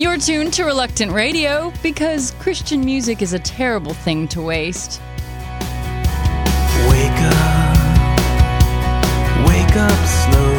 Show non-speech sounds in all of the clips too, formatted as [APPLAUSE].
You're tuned to Reluctant Radio because Christian music is a terrible thing to waste. Wake up, wake up slowly.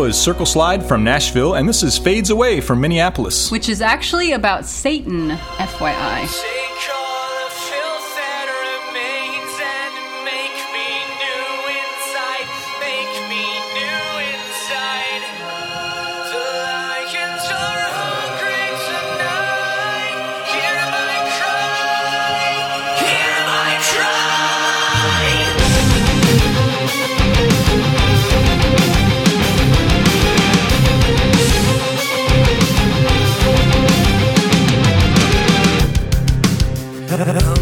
was Circle Slide from Nashville, and this is Fades Away from Minneapolis, which is actually about Satan, FYI. girl. [LAUGHS]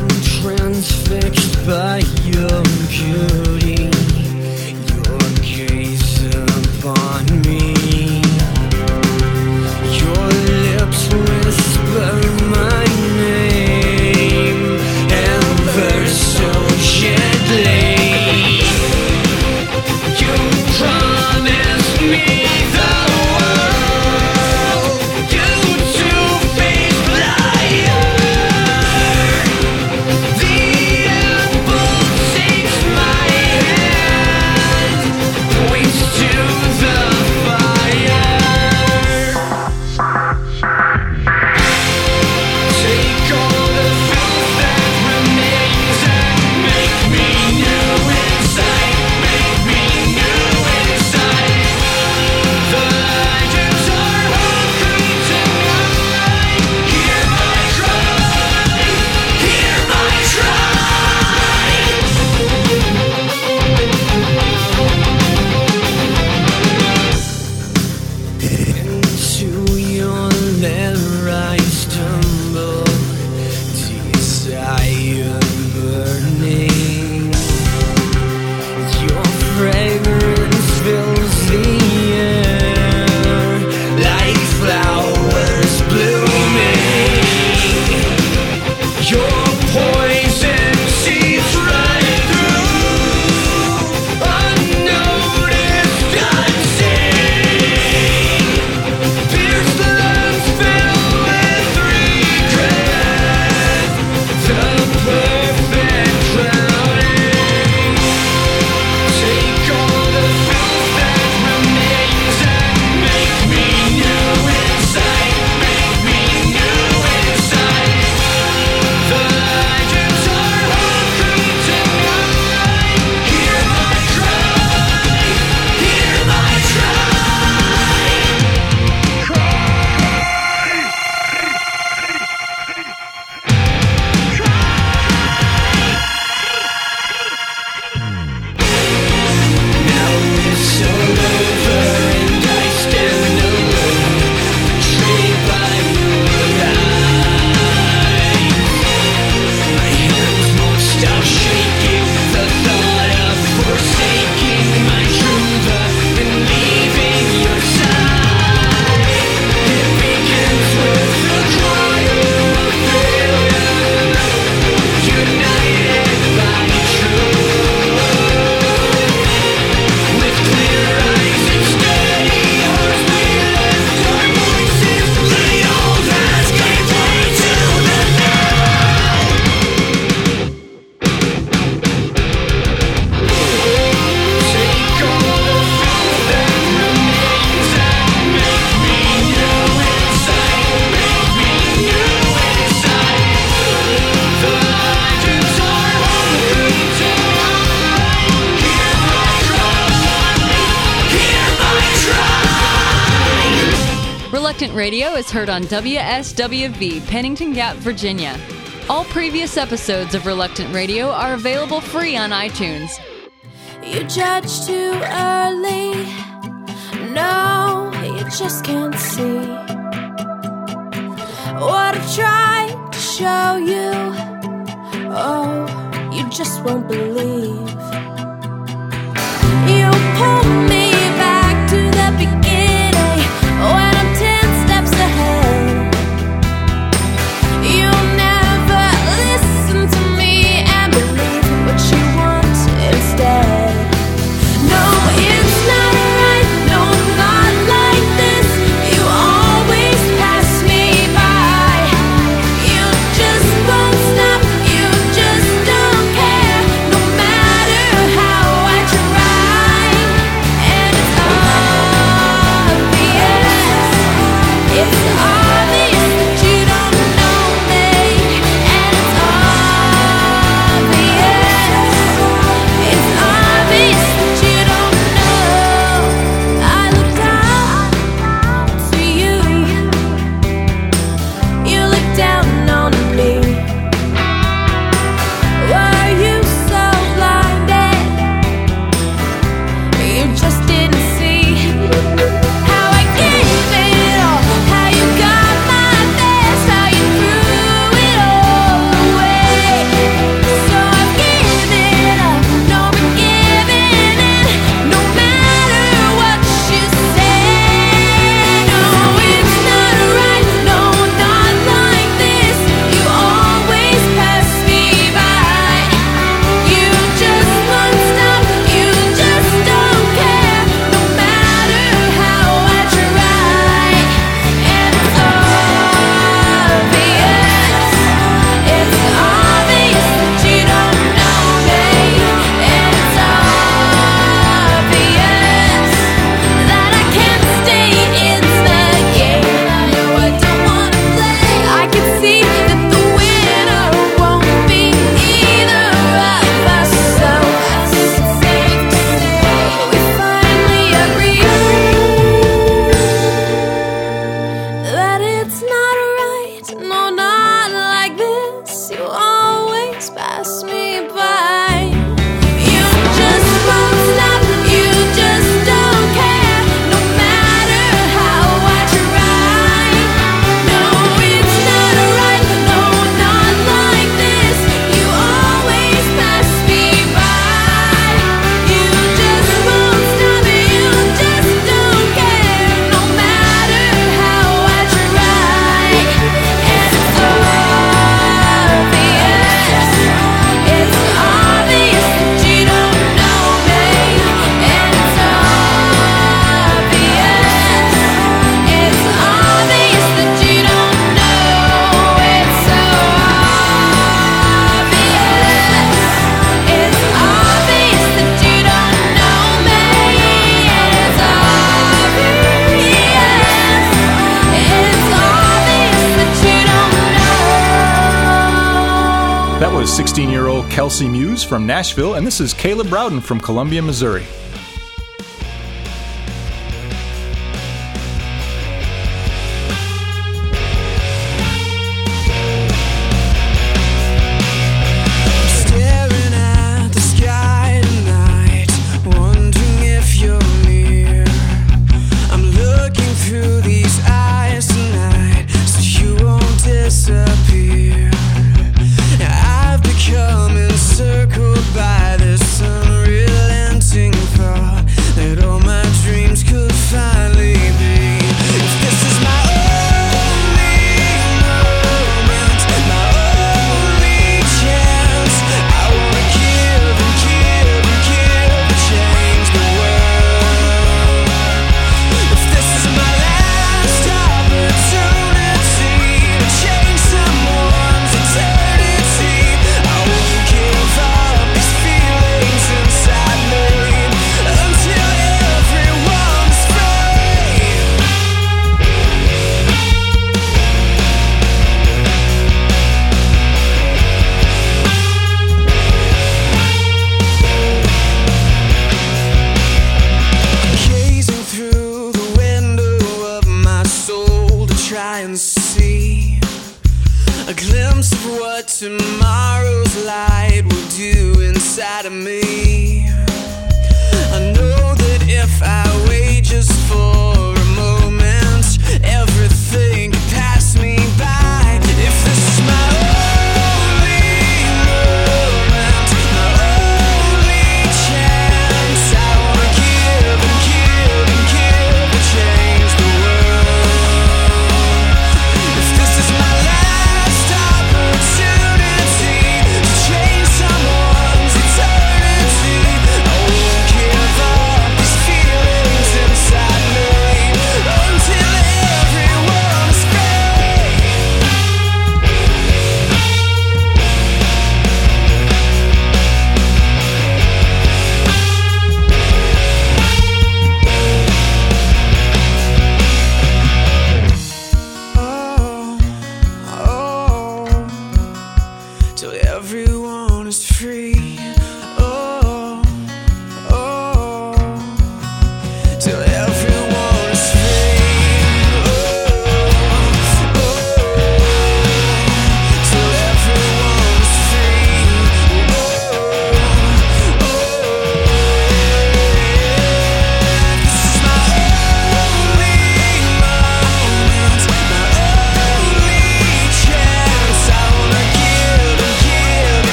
Reluctant Radio is heard on WSWV, Pennington Gap, Virginia. All previous episodes of Reluctant Radio are available free on iTunes. You judge too early. No, you just can't see what I've tried to show you. Oh, you just won't believe. You pull from Nashville, and this is Caleb Rowden from Columbia, Missouri.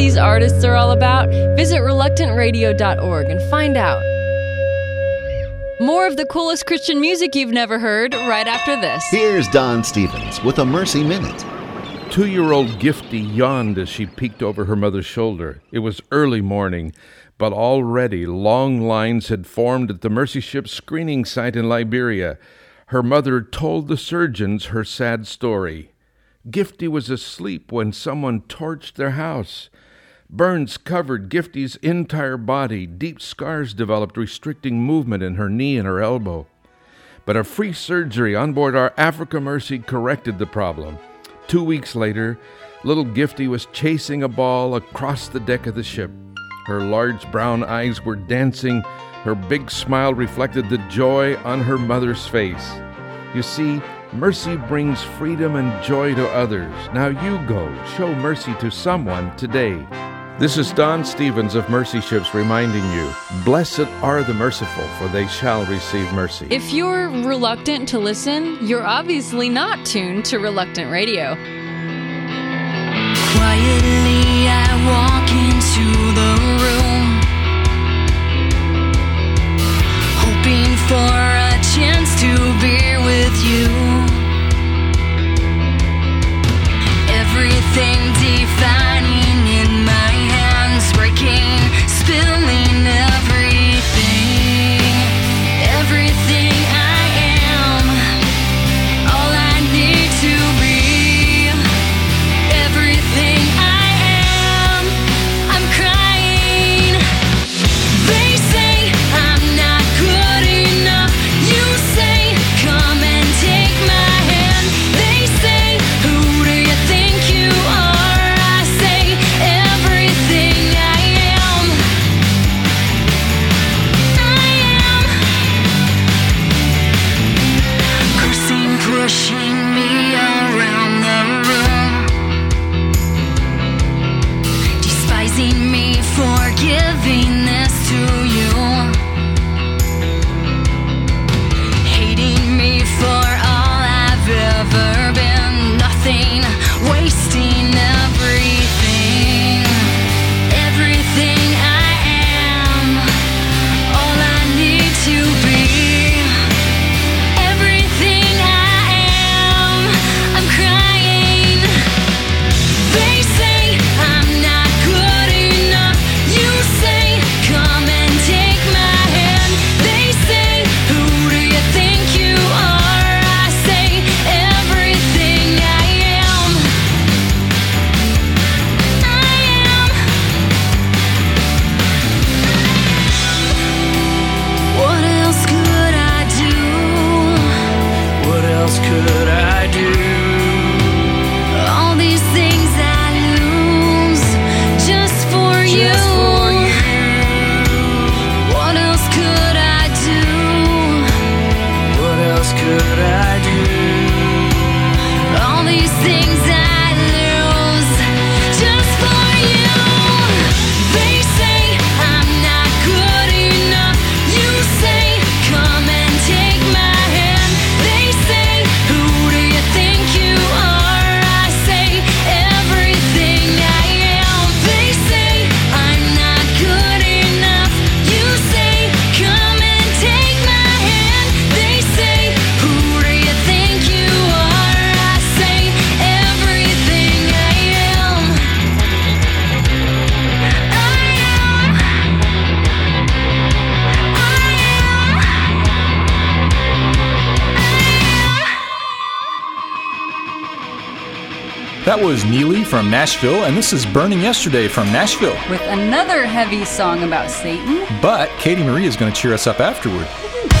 These artists are all about? Visit reluctantradio.org and find out. More of the coolest Christian music you've never heard right after this. Here's Don Stephens with a Mercy Minute. Two year old Gifty yawned as she peeked over her mother's shoulder. It was early morning, but already long lines had formed at the Mercy Ship's screening site in Liberia. Her mother told the surgeons her sad story. Gifty was asleep when someone torched their house. Burns covered Gifty's entire body. Deep scars developed, restricting movement in her knee and her elbow. But a free surgery on board our Africa Mercy corrected the problem. Two weeks later, little Gifty was chasing a ball across the deck of the ship. Her large brown eyes were dancing. Her big smile reflected the joy on her mother's face. You see, mercy brings freedom and joy to others. Now you go, show mercy to someone today. This is Don Stephens of Mercy Ships reminding you Blessed are the merciful, for they shall receive mercy. If you're reluctant to listen, you're obviously not tuned to Reluctant Radio. Quietly, I walk into the room, hoping for a chance to be with you. Everything defining That was Neely from Nashville, and this is Burning Yesterday from Nashville. With another heavy song about Satan. But Katie Marie is going to cheer us up afterward. [LAUGHS]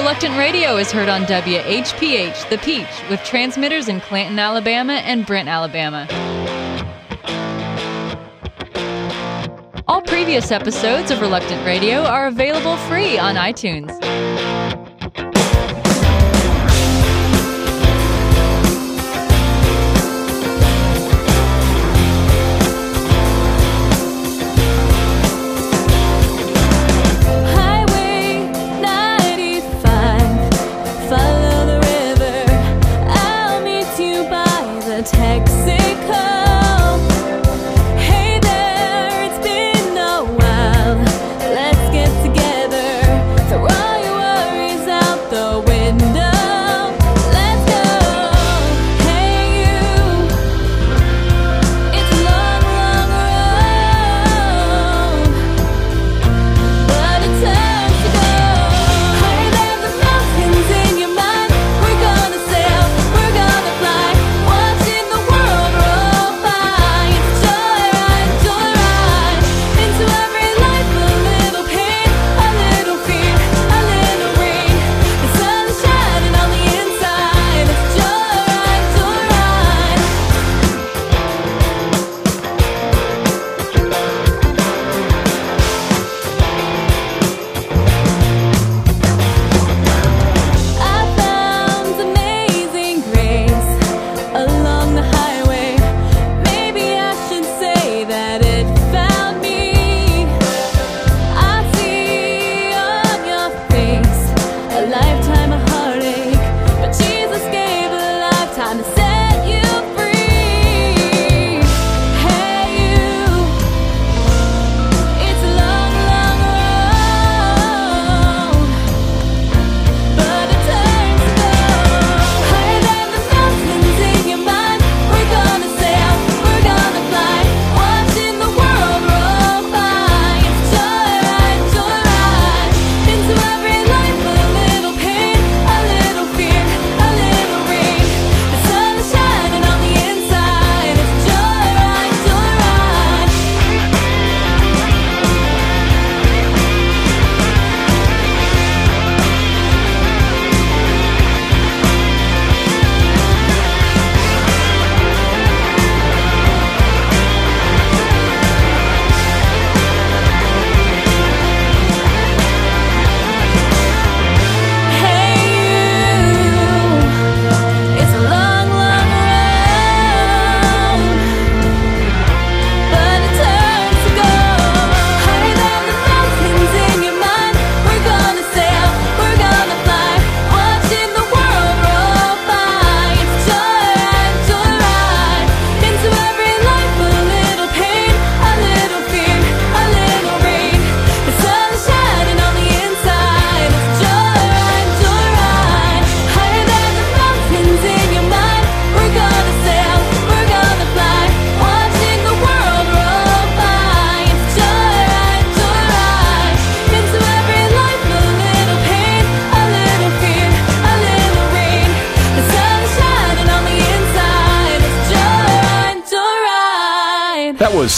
Reluctant Radio is heard on WHPH The Peach with transmitters in Clanton, Alabama and Brent, Alabama. All previous episodes of Reluctant Radio are available free on iTunes.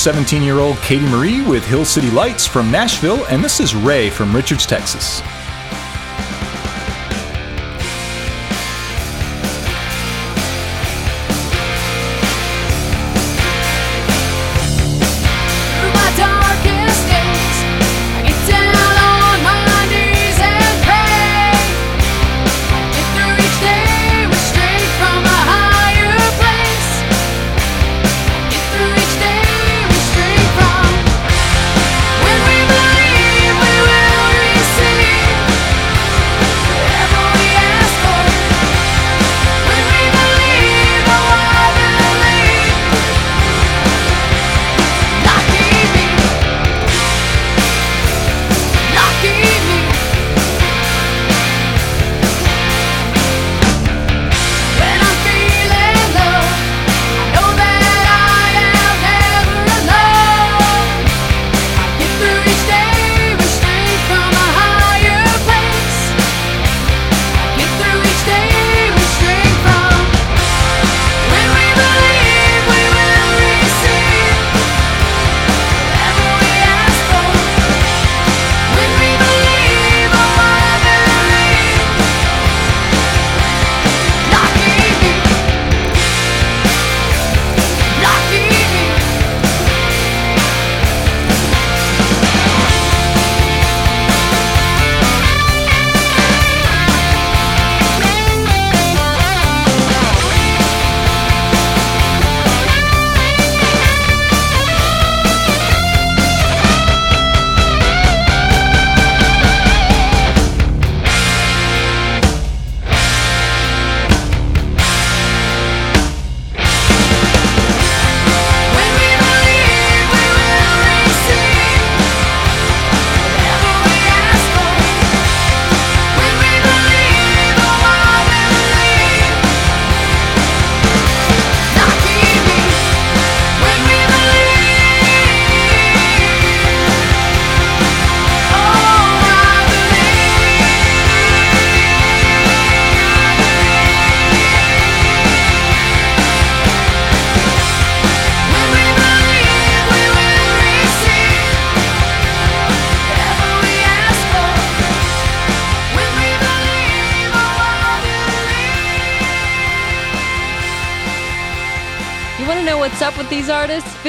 17 year old Katie Marie with Hill City Lights from Nashville, and this is Ray from Richards, Texas.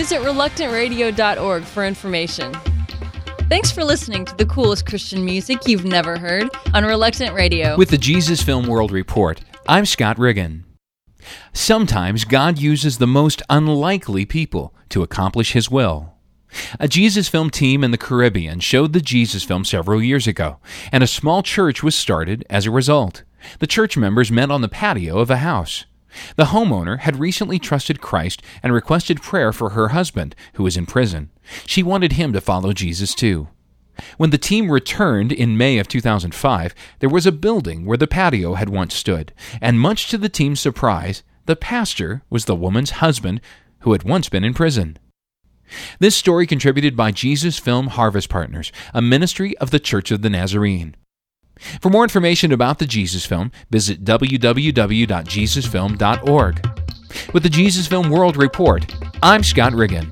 Visit reluctantradio.org for information. Thanks for listening to the coolest Christian music you've never heard on Reluctant Radio. With the Jesus Film World Report, I'm Scott Riggin. Sometimes God uses the most unlikely people to accomplish His will. A Jesus Film team in the Caribbean showed the Jesus film several years ago, and a small church was started as a result. The church members met on the patio of a house. The homeowner had recently trusted Christ and requested prayer for her husband, who was in prison. She wanted him to follow Jesus too. When the team returned in May of 2005, there was a building where the patio had once stood, and much to the team's surprise, the pastor was the woman's husband who had once been in prison. This story contributed by Jesus Film Harvest Partners, a ministry of the Church of the Nazarene. For more information about the Jesus Film, visit www.jesusfilm.org. With the Jesus Film World Report, I'm Scott Riggin.